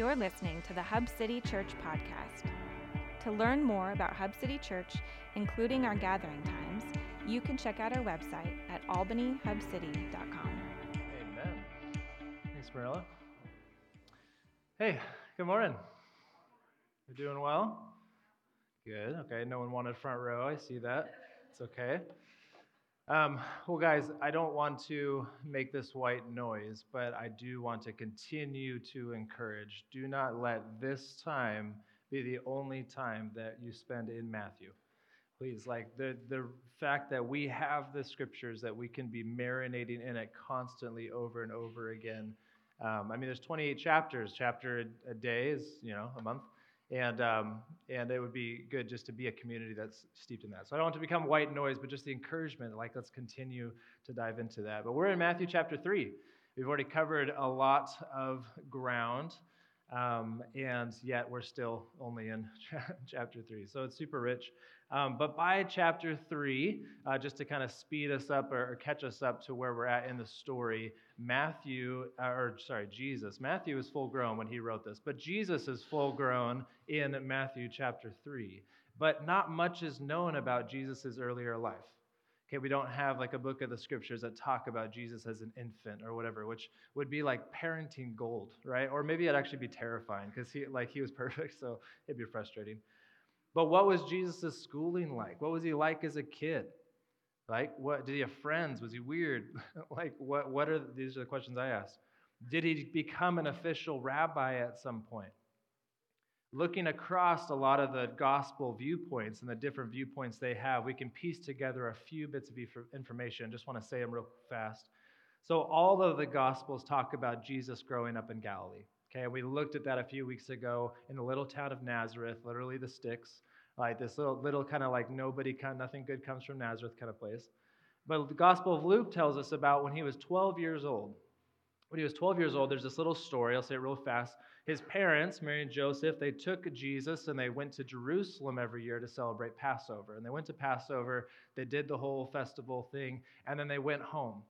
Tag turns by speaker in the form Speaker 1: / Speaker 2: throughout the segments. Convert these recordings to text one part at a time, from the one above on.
Speaker 1: You're listening to the Hub City Church podcast. To learn more about Hub City Church, including our gathering times, you can check out our website at albanyhubcity.com.
Speaker 2: Amen. Thanks, Marilla. Hey, good morning. You're doing well? Good. Okay. No one wanted front row. I see that. It's okay. Um, well, guys, I don't want to make this white noise, but I do want to continue to encourage. Do not let this time be the only time that you spend in Matthew. Please, like the, the fact that we have the scriptures that we can be marinating in it constantly over and over again. Um, I mean, there's 28 chapters. Chapter a, a day is, you know, a month and um, and it would be good just to be a community that's steeped in that. So I don't want to become white noise, but just the encouragement. Like let's continue to dive into that. But we're in Matthew chapter three. We've already covered a lot of ground, um, and yet we're still only in chapter three. So it's super rich. Um, but by chapter three, uh, just to kind of speed us up or, or, catch us up to where we're at in the story, Matthew, uh, or sorry, Jesus. Matthew is full grown when he wrote this, but Jesus is full grown in Matthew chapter three. But not much is known about Jesus' earlier life. Okay, we don't have like a book of the scriptures that talk about Jesus as an infant or whatever, which would be like parenting gold, right? Or maybe it'd actually be terrifying because he like he was perfect, so it'd be frustrating. But what was Jesus' schooling like? What was he like as a kid? Like, what did he have friends? Was he weird? like, what, what are these are the questions I ask. Did he become an official rabbi at some point? Looking across a lot of the gospel viewpoints and the different viewpoints they have, we can piece together a few bits of information. Just want to say them real fast. So, all of the gospels talk about Jesus growing up in Galilee. Okay, we looked at that a few weeks ago in the little town of Nazareth, literally the sticks, like this little, little kind of like nobody, kind, nothing good comes from Nazareth kind of place. But the Gospel of Luke tells us about when he was 12 years old. When he was 12 years old, there's this little story. I'll say it real fast. His parents, Mary and Joseph, they took Jesus and they went to Jerusalem every year to celebrate Passover. And they went to Passover, they did the whole festival thing, and then they went home.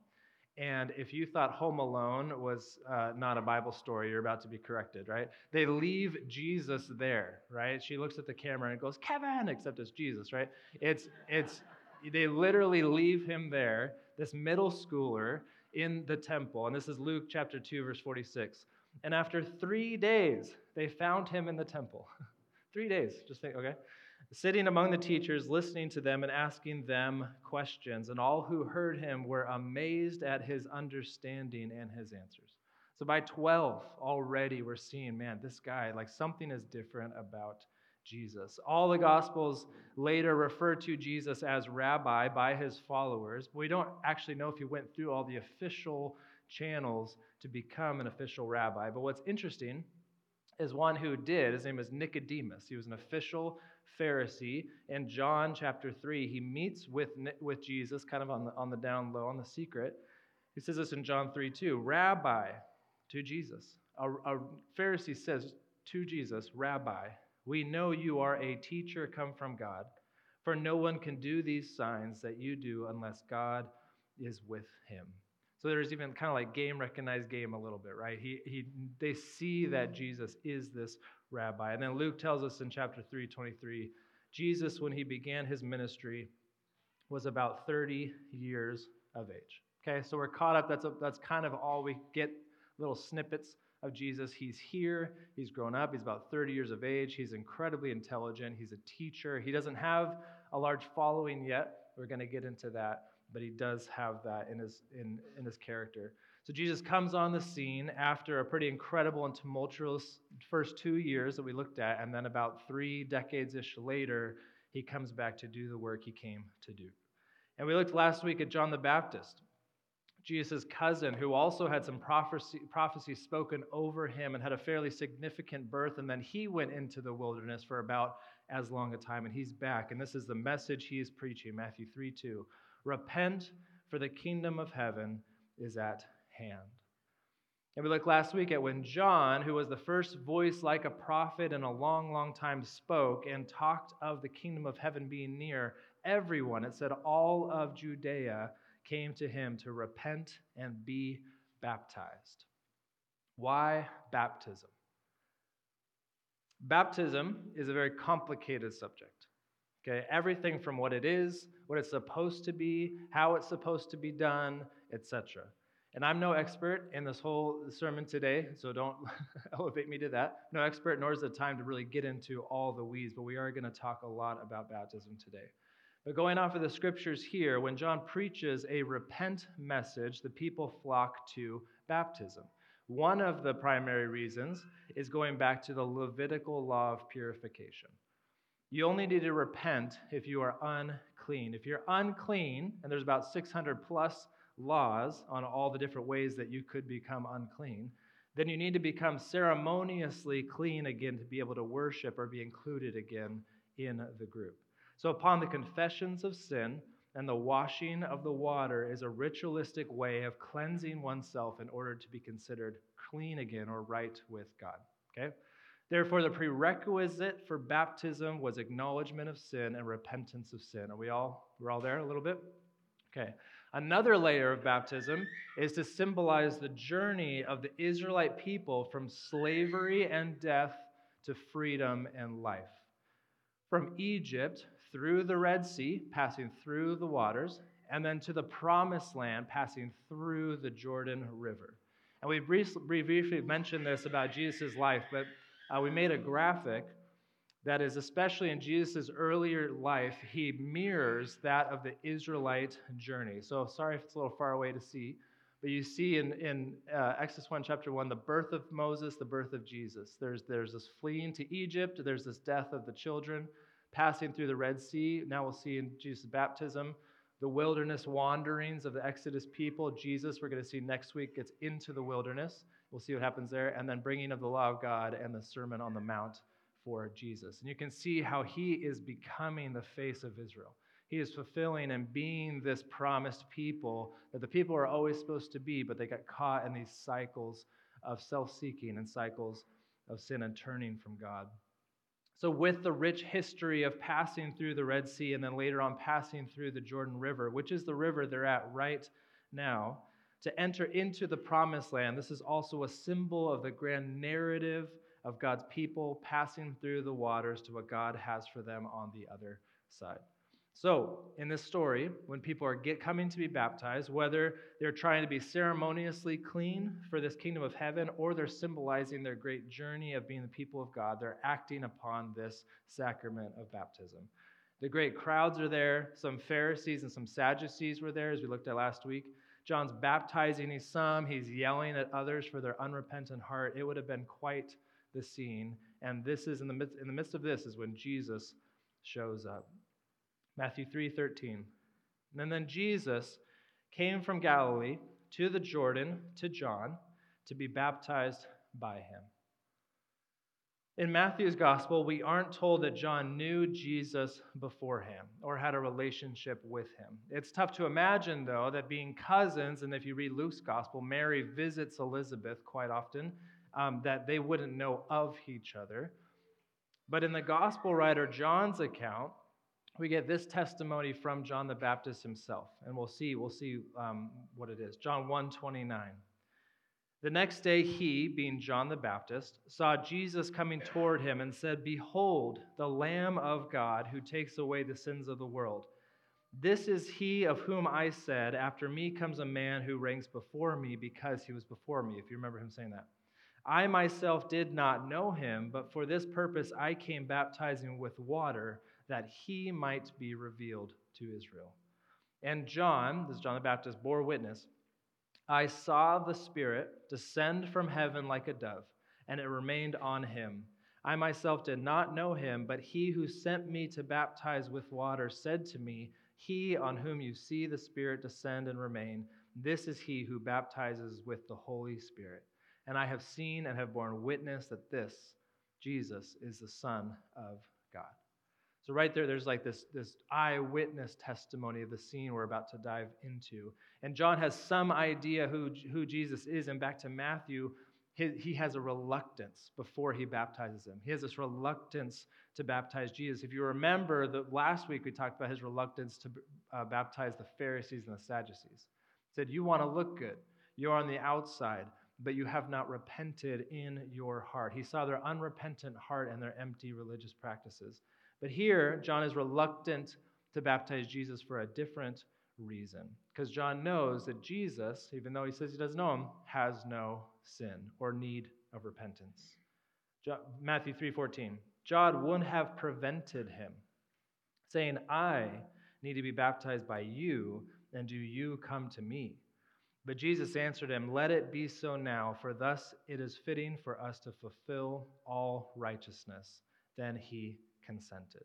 Speaker 2: And if you thought Home Alone was uh, not a Bible story, you're about to be corrected, right? They leave Jesus there, right? She looks at the camera and goes, Kevin, except it's Jesus, right? It's, it's, they literally leave him there, this middle schooler in the temple. And this is Luke chapter 2, verse 46. And after three days, they found him in the temple. three days, just think, okay? Sitting among the teachers, listening to them and asking them questions. And all who heard him were amazed at his understanding and his answers. So by 12, already we're seeing, man, this guy, like something is different about Jesus. All the Gospels later refer to Jesus as rabbi by his followers, we don't actually know if he went through all the official channels to become an official rabbi. But what's interesting is one who did. His name is Nicodemus. He was an official Pharisee. In John chapter 3, he meets with, with Jesus, kind of on the, on the down low, on the secret. He says this in John 3 2 Rabbi to Jesus. A, a Pharisee says to Jesus, Rabbi, we know you are a teacher come from God, for no one can do these signs that you do unless God is with him. So there's even kind of like game recognized game a little bit, right? He, he, they see that mm. Jesus is this rabbi. And then Luke tells us in chapter 3, 23, Jesus, when he began his ministry, was about 30 years of age. Okay, so we're caught up. That's, a, that's kind of all we get little snippets of Jesus. He's here, he's grown up, he's about 30 years of age, he's incredibly intelligent, he's a teacher. He doesn't have a large following yet. We're going to get into that but he does have that in his, in, in his character. So Jesus comes on the scene after a pretty incredible and tumultuous first two years that we looked at, and then about three decades ish later, he comes back to do the work he came to do. And we looked last week at John the Baptist, Jesus' cousin, who also had some prophecy, prophecy spoken over him and had a fairly significant birth, and then he went into the wilderness for about as long a time, and he's back. And this is the message he is preaching Matthew 3 2. Repent, for the kingdom of heaven is at hand. And we looked last week at when John, who was the first voice like a prophet in a long, long time, spoke and talked of the kingdom of heaven being near. Everyone, it said all of Judea, came to him to repent and be baptized. Why baptism? Baptism is a very complicated subject. Okay, everything from what it is, what it's supposed to be, how it's supposed to be done, etc. And I'm no expert in this whole sermon today, so don't elevate me to that. No expert, nor is the time to really get into all the weeds, but we are going to talk a lot about baptism today. But going off of the scriptures here, when John preaches a repent message, the people flock to baptism. One of the primary reasons is going back to the Levitical law of purification. You only need to repent if you are unclean. If you're unclean, and there's about 600 plus laws on all the different ways that you could become unclean, then you need to become ceremoniously clean again to be able to worship or be included again in the group. So, upon the confessions of sin and the washing of the water is a ritualistic way of cleansing oneself in order to be considered clean again or right with God. Okay? Therefore, the prerequisite for baptism was acknowledgement of sin and repentance of sin. Are we all we're all there a little bit? Okay. Another layer of baptism is to symbolize the journey of the Israelite people from slavery and death to freedom and life. From Egypt through the Red Sea, passing through the waters, and then to the promised land, passing through the Jordan River. And we briefly mentioned this about Jesus' life, but uh, we made a graphic that is, especially in Jesus' earlier life, he mirrors that of the Israelite journey. So, sorry if it's a little far away to see, but you see in, in uh, Exodus 1, chapter 1, the birth of Moses, the birth of Jesus. There's, there's this fleeing to Egypt, there's this death of the children, passing through the Red Sea. Now we'll see in Jesus' baptism the wilderness wanderings of the Exodus people. Jesus, we're going to see next week, gets into the wilderness. We'll see what happens there. And then bringing of the law of God and the Sermon on the Mount for Jesus. And you can see how he is becoming the face of Israel. He is fulfilling and being this promised people that the people are always supposed to be, but they got caught in these cycles of self seeking and cycles of sin and turning from God. So, with the rich history of passing through the Red Sea and then later on passing through the Jordan River, which is the river they're at right now, to enter into the promised land, this is also a symbol of the grand narrative of God's people passing through the waters to what God has for them on the other side. So, in this story, when people are get, coming to be baptized, whether they're trying to be ceremoniously clean for this kingdom of heaven or they're symbolizing their great journey of being the people of God, they're acting upon this sacrament of baptism. The great crowds are there. Some Pharisees and some Sadducees were there, as we looked at last week. John's baptizing some, he's yelling at others for their unrepentant heart. It would have been quite the scene. And this is in the midst, in the midst of this is when Jesus shows up. Matthew 3:13. And then Jesus came from Galilee to the Jordan to John to be baptized by him. In Matthew's gospel, we aren't told that John knew Jesus beforehand or had a relationship with him. It's tough to imagine, though, that being cousins, and if you read Luke's gospel, Mary visits Elizabeth quite often, um, that they wouldn't know of each other. But in the gospel writer John's account, we get this testimony from John the Baptist himself, and we'll see we'll see um, what it is. John 1 29. The next day, he, being John the Baptist, saw Jesus coming toward him and said, Behold, the Lamb of God who takes away the sins of the world. This is he of whom I said, After me comes a man who ranks before me because he was before me, if you remember him saying that. I myself did not know him, but for this purpose I came baptizing with water that he might be revealed to Israel. And John, this is John the Baptist, bore witness I saw the Spirit descend from heaven like a dove, and it remained on him. I myself did not know him, but he who sent me to baptize with water said to me, He on whom you see the Spirit descend and remain, this is he who baptizes with the Holy Spirit. And I have seen and have borne witness that this, Jesus, is the Son of God. So, right there, there's like this, this eyewitness testimony of the scene we're about to dive into. And John has some idea who, who Jesus is. And back to Matthew, he, he has a reluctance before he baptizes him. He has this reluctance to baptize Jesus. If you remember, the, last week we talked about his reluctance to uh, baptize the Pharisees and the Sadducees. He said, You want to look good, you're on the outside. But you have not repented in your heart. He saw their unrepentant heart and their empty religious practices. But here, John is reluctant to baptize Jesus for a different reason. Because John knows that Jesus, even though he says he doesn't know him, has no sin or need of repentance. Matthew 3:14. John would have prevented him, saying, "I need to be baptized by you, and do you come to me?" But Jesus answered him, Let it be so now, for thus it is fitting for us to fulfill all righteousness. Then he consented.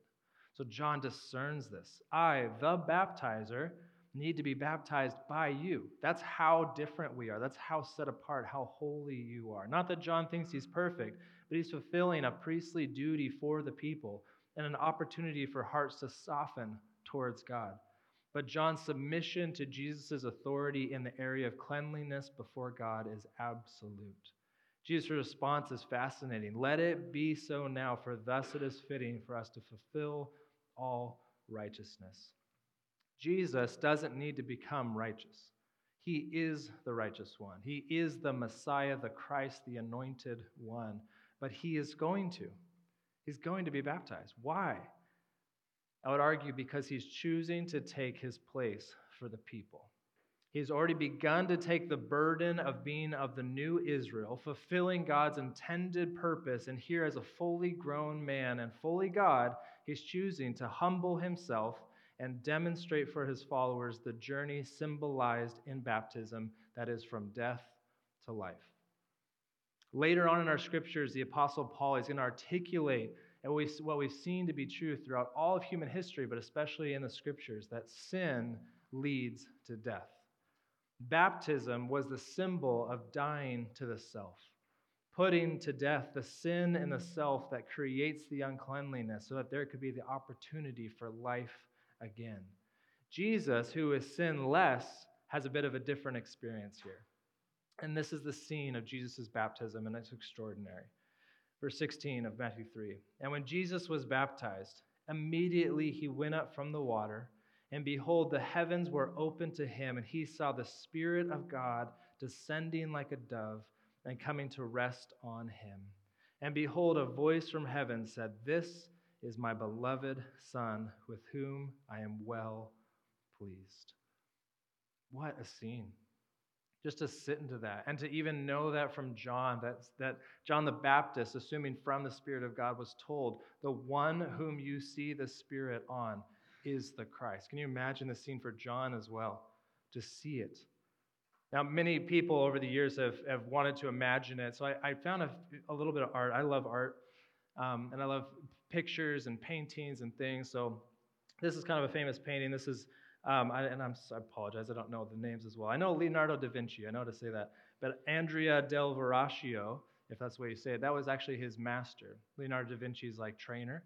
Speaker 2: So John discerns this. I, the baptizer, need to be baptized by you. That's how different we are. That's how set apart, how holy you are. Not that John thinks he's perfect, but he's fulfilling a priestly duty for the people and an opportunity for hearts to soften towards God. But John's submission to Jesus' authority in the area of cleanliness before God is absolute. Jesus' response is fascinating. Let it be so now, for thus it is fitting for us to fulfill all righteousness. Jesus doesn't need to become righteous. He is the righteous one. He is the Messiah, the Christ, the anointed one. But he is going to. He's going to be baptized. Why? I would argue because he's choosing to take his place for the people. He's already begun to take the burden of being of the new Israel, fulfilling God's intended purpose. And here, as a fully grown man and fully God, he's choosing to humble himself and demonstrate for his followers the journey symbolized in baptism that is from death to life. Later on in our scriptures, the Apostle Paul is going to articulate and we, what we've seen to be true throughout all of human history, but especially in the scriptures, that sin leads to death. Baptism was the symbol of dying to the self, putting to death the sin in the self that creates the uncleanliness so that there could be the opportunity for life again. Jesus, who is sinless, has a bit of a different experience here. And this is the scene of Jesus' baptism, and it's extraordinary verse 16 of Matthew 3. And when Jesus was baptized, immediately he went up from the water, and behold, the heavens were opened to him, and he saw the Spirit of God descending like a dove and coming to rest on him. And behold, a voice from heaven said, This is my beloved Son, with whom I am well pleased. What a scene just to sit into that and to even know that from John, that, that John the Baptist, assuming from the Spirit of God, was told, the one whom you see the Spirit on is the Christ. Can you imagine the scene for John as well? To see it. Now, many people over the years have, have wanted to imagine it. So I, I found a, a little bit of art. I love art, um, and I love pictures and paintings and things. So this is kind of a famous painting. This is um, I, and I'm, I apologize, I don't know the names as well. I know Leonardo da Vinci, I know to say that. But Andrea del Verrocchio, if that's the way you say it, that was actually his master. Leonardo da Vinci's like trainer.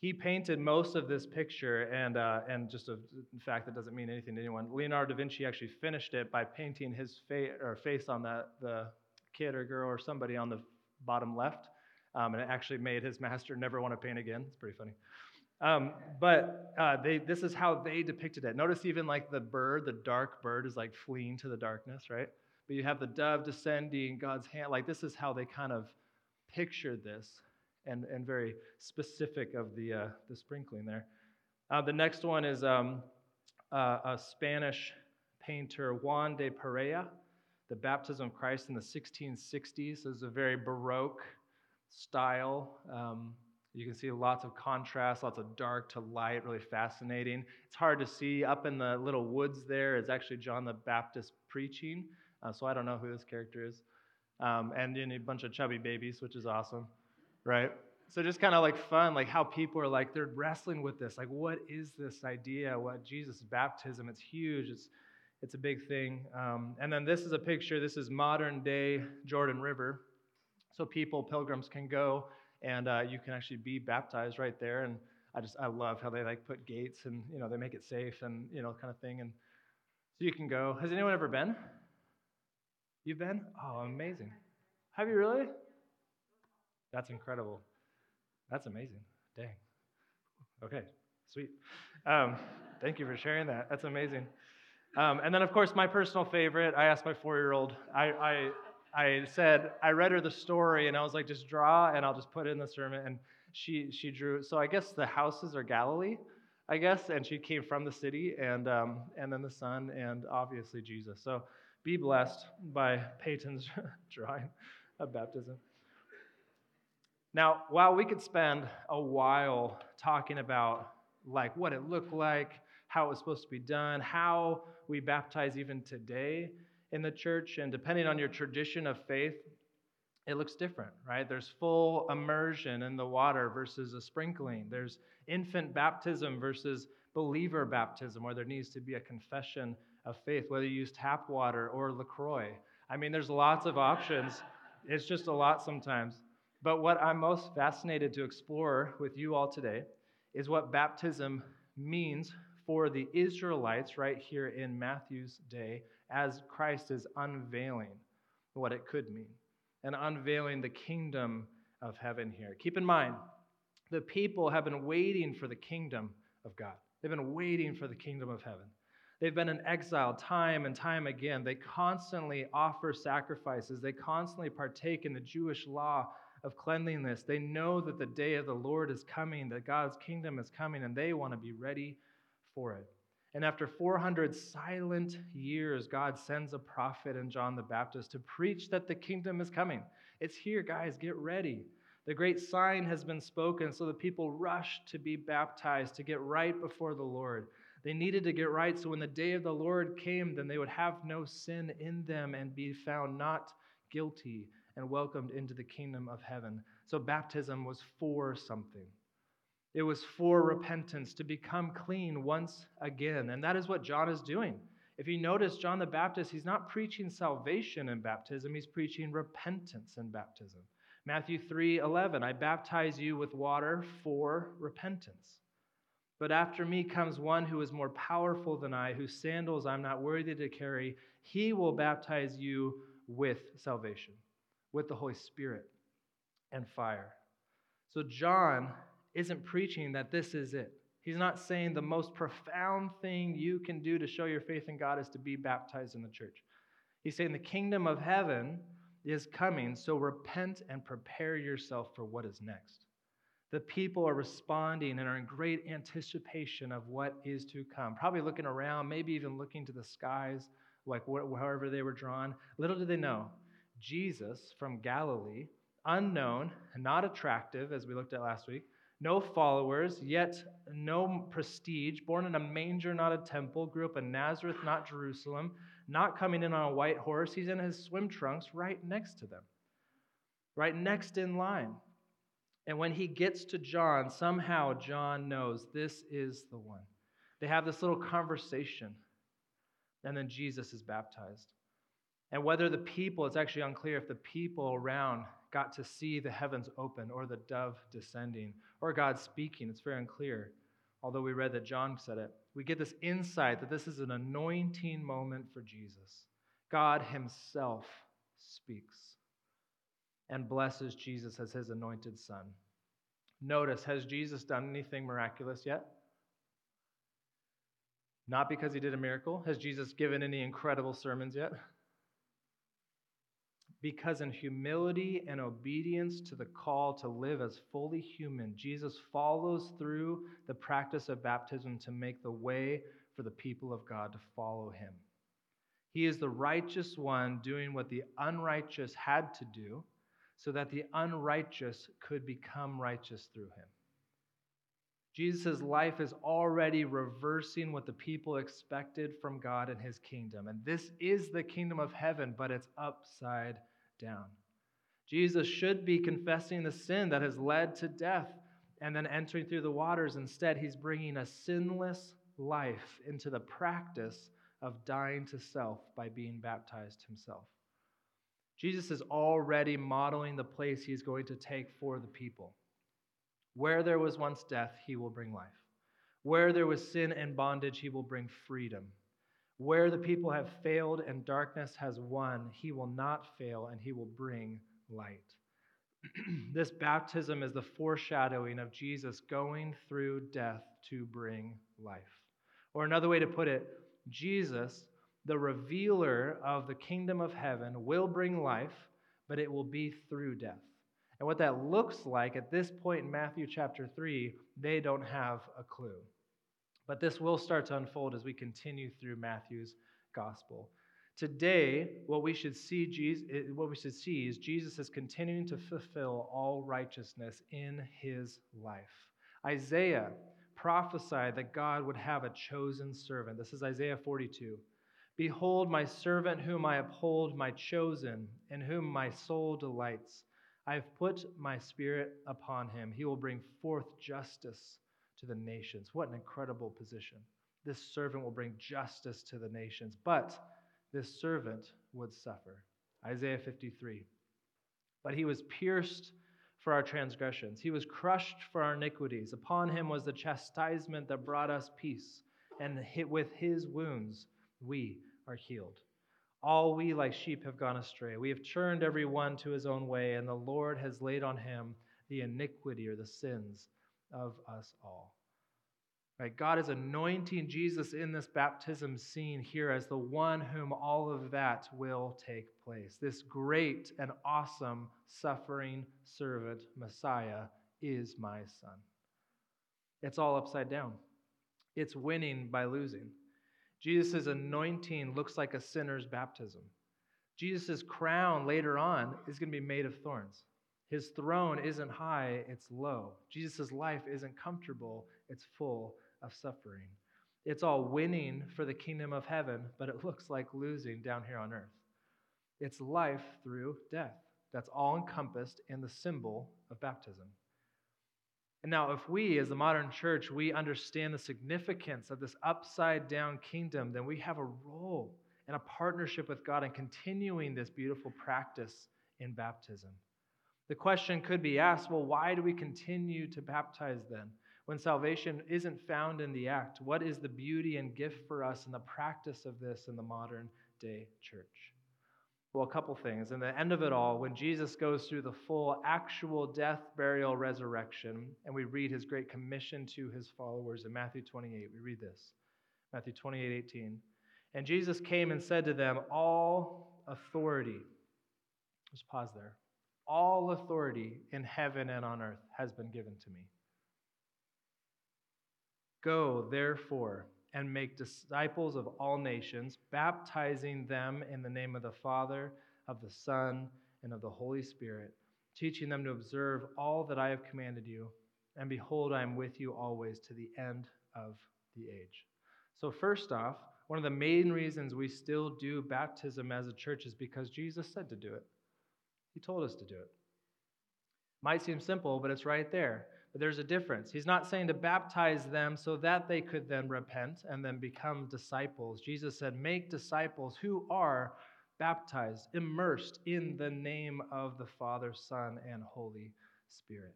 Speaker 2: He painted most of this picture, and, uh, and just a fact that doesn't mean anything to anyone. Leonardo da Vinci actually finished it by painting his fa- or face on that, the kid or girl or somebody on the bottom left. Um, and it actually made his master never want to paint again. It's pretty funny. Um, but uh, they, this is how they depicted it. Notice even like the bird, the dark bird is like fleeing to the darkness, right? But you have the dove descending, God's hand. Like this is how they kind of pictured this and, and very specific of the, uh, the sprinkling there. Uh, the next one is um, uh, a Spanish painter, Juan de Pareja, the baptism of Christ in the 1660s. So it's a very Baroque style. Um, you can see lots of contrast, lots of dark to light, really fascinating. It's hard to see. Up in the little woods there is actually John the Baptist preaching. Uh, so I don't know who this character is. Um, and then a bunch of chubby babies, which is awesome, right? So just kind of like fun, like how people are like, they're wrestling with this. Like, what is this idea? What Jesus' baptism? It's huge. It's, it's a big thing. Um, and then this is a picture. This is modern day Jordan River. So people, pilgrims can go and uh, you can actually be baptized right there. And I just I love how they like put gates and you know they make it safe and you know kind of thing. And so you can go. Has anyone ever been? You've been? Oh, amazing. Have you really? That's incredible. That's amazing. Dang. Okay, sweet. Um, thank you for sharing that. That's amazing. Um, and then, of course, my personal favorite. I asked my four-year-old. I, I I said, I read her the story and I was like, just draw and I'll just put it in the sermon. And she, she drew, so I guess the houses are Galilee, I guess, and she came from the city and, um, and then the son and obviously Jesus. So be blessed by Peyton's drawing of baptism. Now, while we could spend a while talking about like what it looked like, how it was supposed to be done, how we baptize even today in the church, and depending on your tradition of faith, it looks different, right? There's full immersion in the water versus a sprinkling. There's infant baptism versus believer baptism, where there needs to be a confession of faith, whether you use tap water or LaCroix. I mean, there's lots of options. It's just a lot sometimes. But what I'm most fascinated to explore with you all today is what baptism means for the Israelites right here in Matthew's day as Christ is unveiling what it could mean and unveiling the kingdom of heaven here. Keep in mind, the people have been waiting for the kingdom of God, they've been waiting for the kingdom of heaven. They've been in exile time and time again. They constantly offer sacrifices. They constantly partake in the Jewish law of cleanliness. They know that the day of the Lord is coming, that God's kingdom is coming, and they want to be ready for it. And after 400 silent years, God sends a prophet in John the Baptist to preach that the kingdom is coming. It's here, guys, get ready. The great sign has been spoken, so the people rushed to be baptized, to get right before the Lord. They needed to get right, so when the day of the Lord came, then they would have no sin in them and be found not guilty and welcomed into the kingdom of heaven. So baptism was for something. It was for repentance, to become clean once again. And that is what John is doing. If you notice, John the Baptist, he's not preaching salvation in baptism, he's preaching repentance in baptism. Matthew 3 11, I baptize you with water for repentance. But after me comes one who is more powerful than I, whose sandals I'm not worthy to carry. He will baptize you with salvation with the Holy Spirit and fire. So, John isn't preaching that this is it. He's not saying the most profound thing you can do to show your faith in God is to be baptized in the church. He's saying the kingdom of heaven is coming, so repent and prepare yourself for what is next. The people are responding and are in great anticipation of what is to come, probably looking around, maybe even looking to the skies, like wherever they were drawn. Little do they know, Jesus from Galilee, unknown, not attractive, as we looked at last week, no followers, yet no prestige, born in a manger, not a temple, grew up in Nazareth, not Jerusalem, not coming in on a white horse. He's in his swim trunks right next to them, right next in line. And when he gets to John, somehow John knows this is the one. They have this little conversation, and then Jesus is baptized. And whether the people, it's actually unclear if the people around got to see the heavens open or the dove descending or God speaking. It's very unclear. Although we read that John said it, we get this insight that this is an anointing moment for Jesus. God Himself speaks and blesses Jesus as His anointed Son. Notice, has Jesus done anything miraculous yet? Not because He did a miracle. Has Jesus given any incredible sermons yet? Because in humility and obedience to the call to live as fully human, Jesus follows through the practice of baptism to make the way for the people of God to follow him. He is the righteous one doing what the unrighteous had to do so that the unrighteous could become righteous through him. Jesus' life is already reversing what the people expected from God and his kingdom. And this is the kingdom of heaven, but it's upside down. Jesus should be confessing the sin that has led to death and then entering through the waters. Instead, he's bringing a sinless life into the practice of dying to self by being baptized himself. Jesus is already modeling the place he's going to take for the people. Where there was once death, he will bring life. Where there was sin and bondage, he will bring freedom. Where the people have failed and darkness has won, he will not fail and he will bring light. this baptism is the foreshadowing of Jesus going through death to bring life. Or another way to put it, Jesus, The revealer of the kingdom of heaven will bring life, but it will be through death. And what that looks like at this point in Matthew chapter 3, they don't have a clue. But this will start to unfold as we continue through Matthew's gospel. Today, what we should see, Jesus, eh, what we should see is Jesus is continuing to fulfill all righteousness in his life. Isaiah prophesied that God would have a chosen servant. This is Isaiah 42. Behold, my servant whom I uphold, my chosen, in whom my soul delights. I have put my spirit upon him. He will bring forth justice to the nations. What an incredible position. This servant will bring justice to the nations, but this servant would suffer. Isaiah 53. But he was pierced for our transgressions, he was crushed for our iniquities. Upon him was the chastisement that brought us peace, and with his wounds we are healed. All we like sheep have gone astray. We have turned every one to his own way, and the Lord has laid on him the iniquity or the sins of us all. Right? God is anointing Jesus in this baptism scene here as the one whom all of that will take place. This great and awesome suffering servant Messiah is my son. It's all upside down. It's winning by losing. Jesus' anointing looks like a sinner's baptism. Jesus' crown later on is going to be made of thorns. His throne isn't high, it's low. Jesus' life isn't comfortable, it's full of suffering. It's all winning for the kingdom of heaven, but it looks like losing down here on earth. It's life through death. That's all encompassed in the symbol of baptism. And now, if we, as the modern church, we understand the significance of this upside down kingdom, then we have a role and a partnership with God in continuing this beautiful practice in baptism. The question could be asked well, why do we continue to baptize then? When salvation isn't found in the act, what is the beauty and gift for us in the practice of this in the modern day church? Well, a couple things. In the end of it all, when Jesus goes through the full actual death, burial, resurrection, and we read his great commission to his followers in Matthew 28, we read this Matthew 28 18. And Jesus came and said to them, All authority, just pause there, all authority in heaven and on earth has been given to me. Go, therefore, and make disciples of all nations, baptizing them in the name of the Father, of the Son, and of the Holy Spirit, teaching them to observe all that I have commanded you. And behold, I am with you always to the end of the age. So, first off, one of the main reasons we still do baptism as a church is because Jesus said to do it. He told us to do it. Might seem simple, but it's right there. But there's a difference. He's not saying to baptize them so that they could then repent and then become disciples. Jesus said, Make disciples who are baptized, immersed in the name of the Father, Son, and Holy Spirit.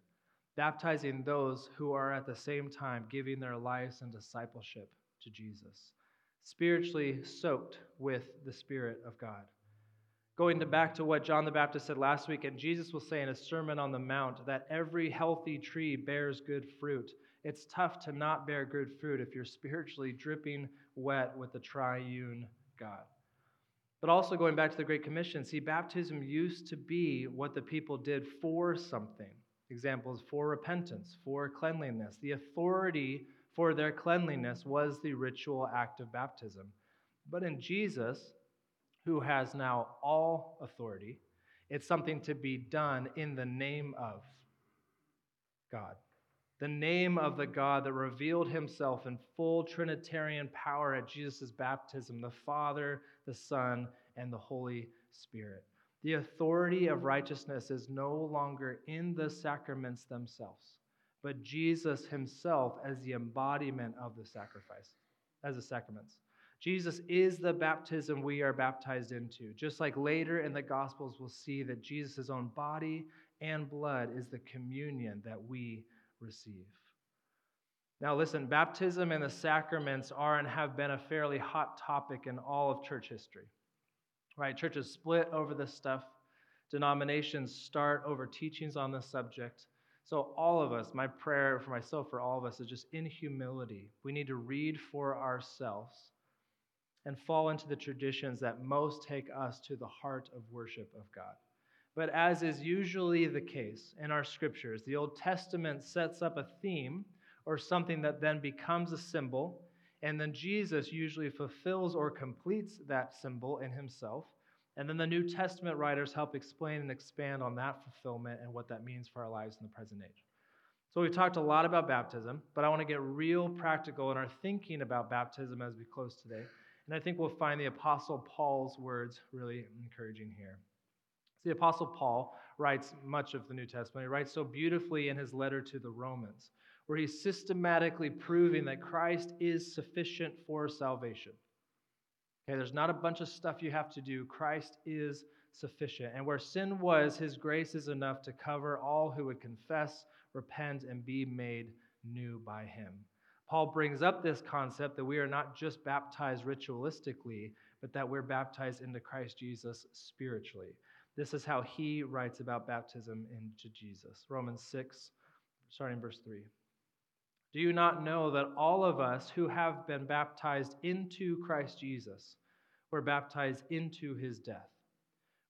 Speaker 2: Baptizing those who are at the same time giving their lives in discipleship to Jesus, spiritually soaked with the Spirit of God. Going to back to what John the Baptist said last week, and Jesus will say in a Sermon on the Mount that every healthy tree bears good fruit. It's tough to not bear good fruit if you're spiritually dripping wet with the triune God. But also going back to the Great Commission, see, baptism used to be what the people did for something. Examples for repentance, for cleanliness. The authority for their cleanliness was the ritual act of baptism. But in Jesus, who has now all authority. It's something to be done in the name of God. The name of the God that revealed himself in full Trinitarian power at Jesus' baptism the Father, the Son, and the Holy Spirit. The authority of righteousness is no longer in the sacraments themselves, but Jesus himself as the embodiment of the sacrifice, as the sacraments. Jesus is the baptism we are baptized into. Just like later in the Gospels, we'll see that Jesus' own body and blood is the communion that we receive. Now, listen, baptism and the sacraments are and have been a fairly hot topic in all of church history. Right? Churches split over this stuff, denominations start over teachings on this subject. So, all of us, my prayer for myself, for all of us, is just in humility. We need to read for ourselves and fall into the traditions that most take us to the heart of worship of God. But as is usually the case in our scriptures, the Old Testament sets up a theme or something that then becomes a symbol, and then Jesus usually fulfills or completes that symbol in himself. And then the New Testament writers help explain and expand on that fulfillment and what that means for our lives in the present age. So we've talked a lot about baptism, but I want to get real practical in our thinking about baptism as we close today. And I think we'll find the Apostle Paul's words really encouraging here. The Apostle Paul writes much of the New Testament. He writes so beautifully in his letter to the Romans, where he's systematically proving that Christ is sufficient for salvation. Okay, there's not a bunch of stuff you have to do. Christ is sufficient. And where sin was, his grace is enough to cover all who would confess, repent, and be made new by him. Paul brings up this concept that we are not just baptized ritualistically, but that we're baptized into Christ Jesus spiritually. This is how he writes about baptism into Jesus. Romans 6, starting verse 3. Do you not know that all of us who have been baptized into Christ Jesus were baptized into his death?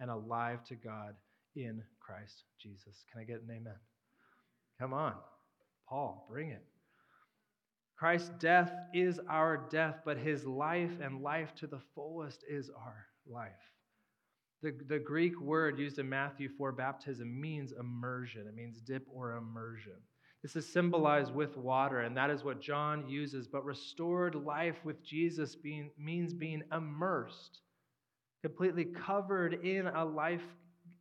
Speaker 2: and alive to God in Christ Jesus. Can I get an amen? Come on. Paul, bring it. Christ's death is our death, but his life and life to the fullest is our life. The, the Greek word used in Matthew for baptism means immersion, it means dip or immersion. This is symbolized with water, and that is what John uses. But restored life with Jesus being, means being immersed, completely covered in a life,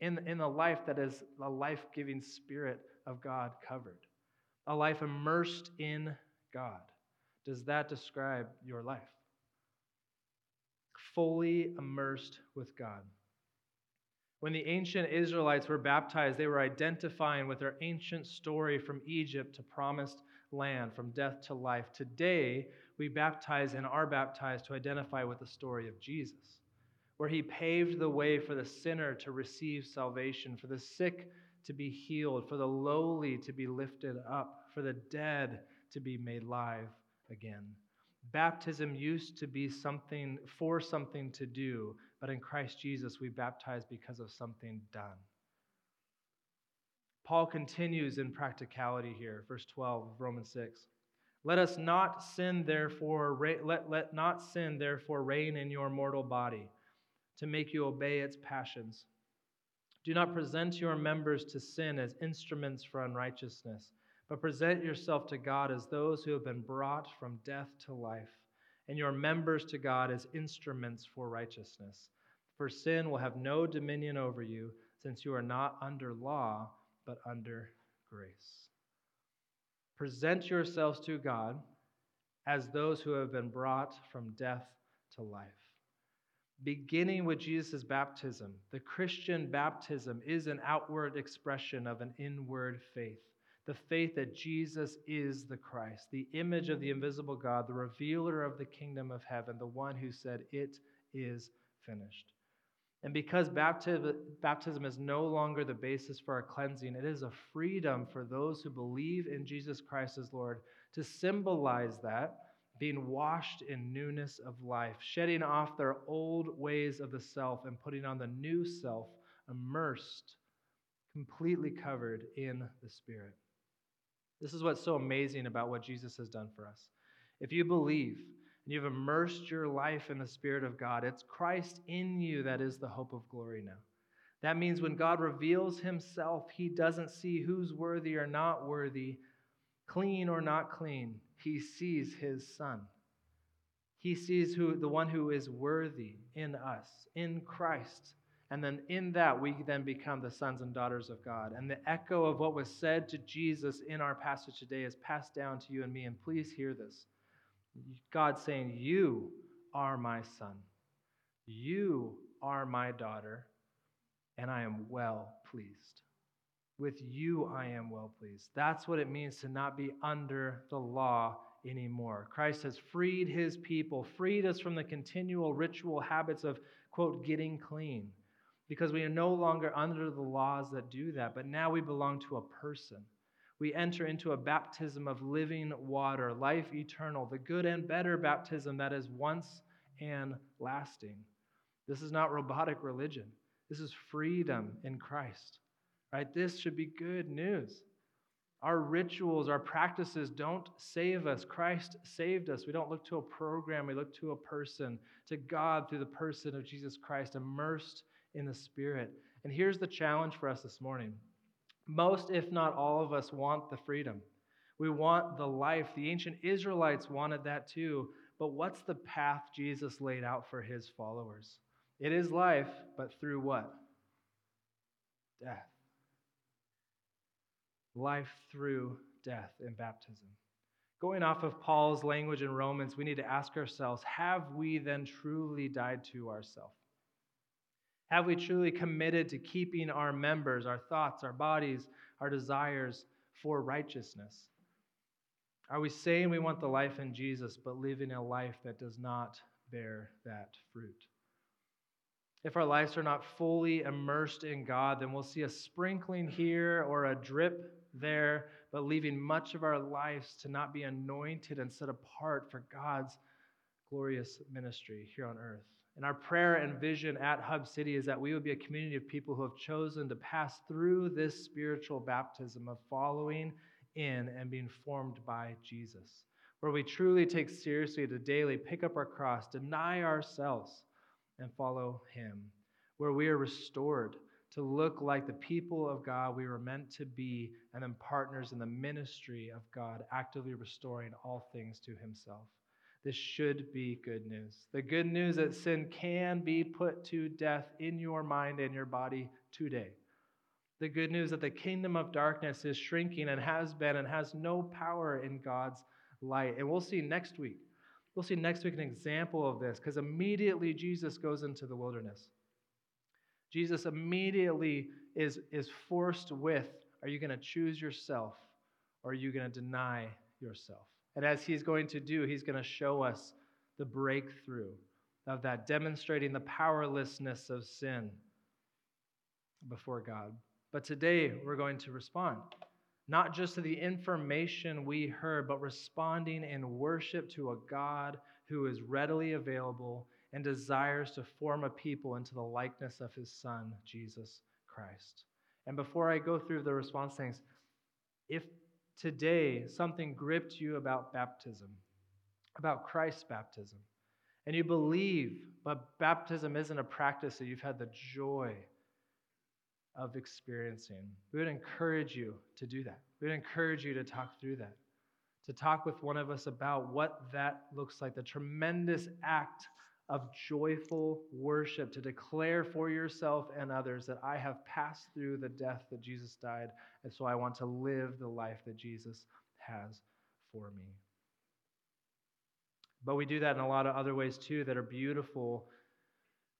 Speaker 2: in, in a life that is a life giving spirit of God covered, a life immersed in God. Does that describe your life? Fully immersed with God. When the ancient Israelites were baptized, they were identifying with their ancient story from Egypt to promised land, from death to life. Today, we baptize and are baptized to identify with the story of Jesus, where he paved the way for the sinner to receive salvation, for the sick to be healed, for the lowly to be lifted up, for the dead to be made live again. Baptism used to be something for something to do, but in Christ Jesus we baptize because of something done. Paul continues in practicality here, verse 12 of Romans 6. Let us not sin, therefore, let, let not sin, therefore, reign in your mortal body to make you obey its passions. Do not present your members to sin as instruments for unrighteousness but present yourself to God as those who have been brought from death to life, and your members to God as instruments for righteousness. For sin will have no dominion over you, since you are not under law, but under grace. Present yourselves to God as those who have been brought from death to life. Beginning with Jesus' baptism, the Christian baptism is an outward expression of an inward faith the faith that Jesus is the Christ, the image of the invisible God, the revealer of the kingdom of heaven, the one who said, It is finished. And because baptism is no longer the basis for our cleansing, it is a freedom for those who believe in Jesus Christ as Lord to symbolize that, being washed in newness of life, shedding off their old ways of the self and putting on the new self, immersed, completely covered in the Spirit. This is what's so amazing about what Jesus has done for us. If you believe, and You've immersed your life in the Spirit of God. It's Christ in you that is the hope of glory now. That means when God reveals himself, he doesn't see who's worthy or not worthy, clean or not clean. He sees his son. He sees who the one who is worthy in us, in Christ. And then in that, we then become the sons and daughters of God. And the echo of what was said to Jesus in our passage today is passed down to you and me. And please hear this God saying, You are my son. You are my daughter. And I am well pleased. With you, I am well pleased. That's what it means to not be under the law anymore. Christ has freed his people, freed us from the continual ritual habits of, quote, getting clean because we are no longer under the laws that do that, but now we belong to a person. We enter into a baptism of living water, life eternal, the good and better baptism that is once and lasting. This is not robotic religion. This is freedom in Christ. Right? This should be good news. Our rituals, our practices don't save us. Christ saved us. We don't look to a program, we look to a person, to God through the person of Jesus Christ, immersed in the Spirit. And here's the challenge for us this morning most, if not all of us, want the freedom. We want the life. The ancient Israelites wanted that too. But what's the path Jesus laid out for his followers? It is life, but through what? Death. Life through death in baptism. Going off of Paul's language in Romans, we need to ask ourselves have we then truly died to ourselves? Have we truly committed to keeping our members, our thoughts, our bodies, our desires for righteousness? Are we saying we want the life in Jesus, but living a life that does not bear that fruit? If our lives are not fully immersed in God, then we'll see a sprinkling here or a drip there, but leaving much of our lives to not be anointed and set apart for God's glorious ministry here on earth. And our prayer and vision at Hub City is that we would be a community of people who have chosen to pass through this spiritual baptism of following in and being formed by Jesus, where we truly take seriously to daily pick up our cross, deny ourselves, and follow Him, where we are restored to look like the people of God we were meant to be, and then partners in the ministry of God, actively restoring all things to Himself. This should be good news. The good news that sin can be put to death in your mind and your body today. The good news that the kingdom of darkness is shrinking and has been and has no power in God's light. And we'll see next week. We'll see next week an example of this because immediately Jesus goes into the wilderness. Jesus immediately is, is forced with are you going to choose yourself or are you going to deny yourself? And as he's going to do, he's going to show us the breakthrough of that, demonstrating the powerlessness of sin before God. But today, we're going to respond, not just to the information we heard, but responding in worship to a God who is readily available and desires to form a people into the likeness of his Son, Jesus Christ. And before I go through the response things, if today something gripped you about baptism, about Christ's baptism, and you believe, but baptism isn't a practice that you've had the joy of experiencing, we would encourage you to do that. We would encourage you to talk through that, to talk with one of us about what that looks like, the tremendous act of joyful worship to declare for yourself and others that I have passed through the death that Jesus died, and so I want to live the life that Jesus has for me. But we do that in a lot of other ways too that are beautiful,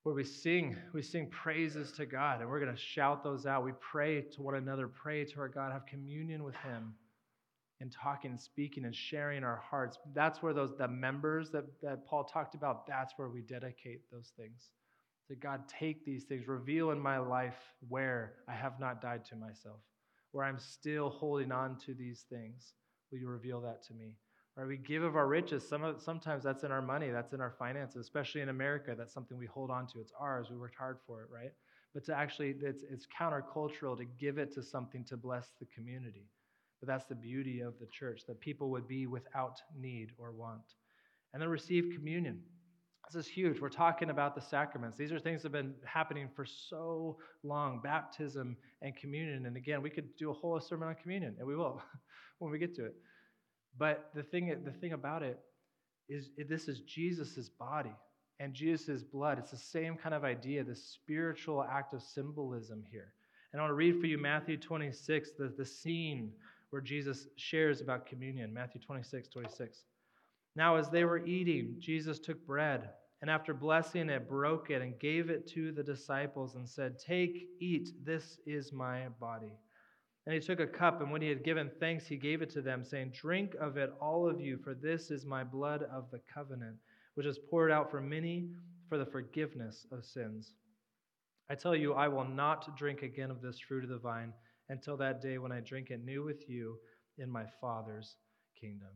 Speaker 2: where we sing, we sing praises to God, and we're going to shout those out. We pray to one another, pray to our God, have communion with Him and talking and speaking and sharing our hearts. That's where those the members that, that Paul talked about, that's where we dedicate those things. To God, take these things, reveal in my life where I have not died to myself, where I'm still holding on to these things. Will you reveal that to me? Right? We give of our riches. Some of, sometimes that's in our money, that's in our finances, especially in America. That's something we hold on to. It's ours. We worked hard for it, right? But to actually, it's, it's countercultural to give it to something to bless the community. But that's the beauty of the church, that people would be without need or want. and then receive communion. This is huge. We're talking about the sacraments. These are things that have been happening for so long baptism and communion. And again, we could do a whole sermon on communion, and we will when we get to it. But the thing, the thing about it is, this is Jesus' body and Jesus' blood. It's the same kind of idea, the spiritual act of symbolism here. And I want to read for you Matthew 26, the, the scene where Jesus shares about communion. Matthew 26, 26. Now, as they were eating, Jesus took bread, and after blessing it, broke it and gave it to the disciples and said, Take, eat, this is my body. And he took a cup, and when he had given thanks, he gave it to them, saying, Drink of it, all of you, for this is my blood of the covenant, which is poured out for many for the forgiveness of sins. I tell you, I will not drink again of this fruit of the vine until that day when I drink it new with you in my Father's kingdom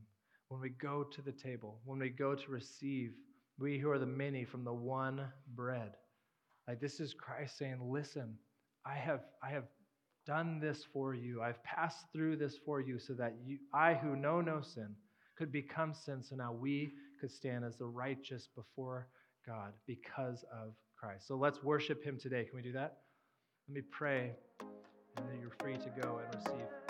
Speaker 2: when we go to the table, when we go to receive, we who are the many from the one bread. Like this is Christ saying, Listen, I have, I have done this for you. I've passed through this for you so that you, I who know no sin could become sin. So now we could stand as the righteous before God because of Christ. So let's worship him today. Can we do that? Let me pray, and then you're free to go and receive.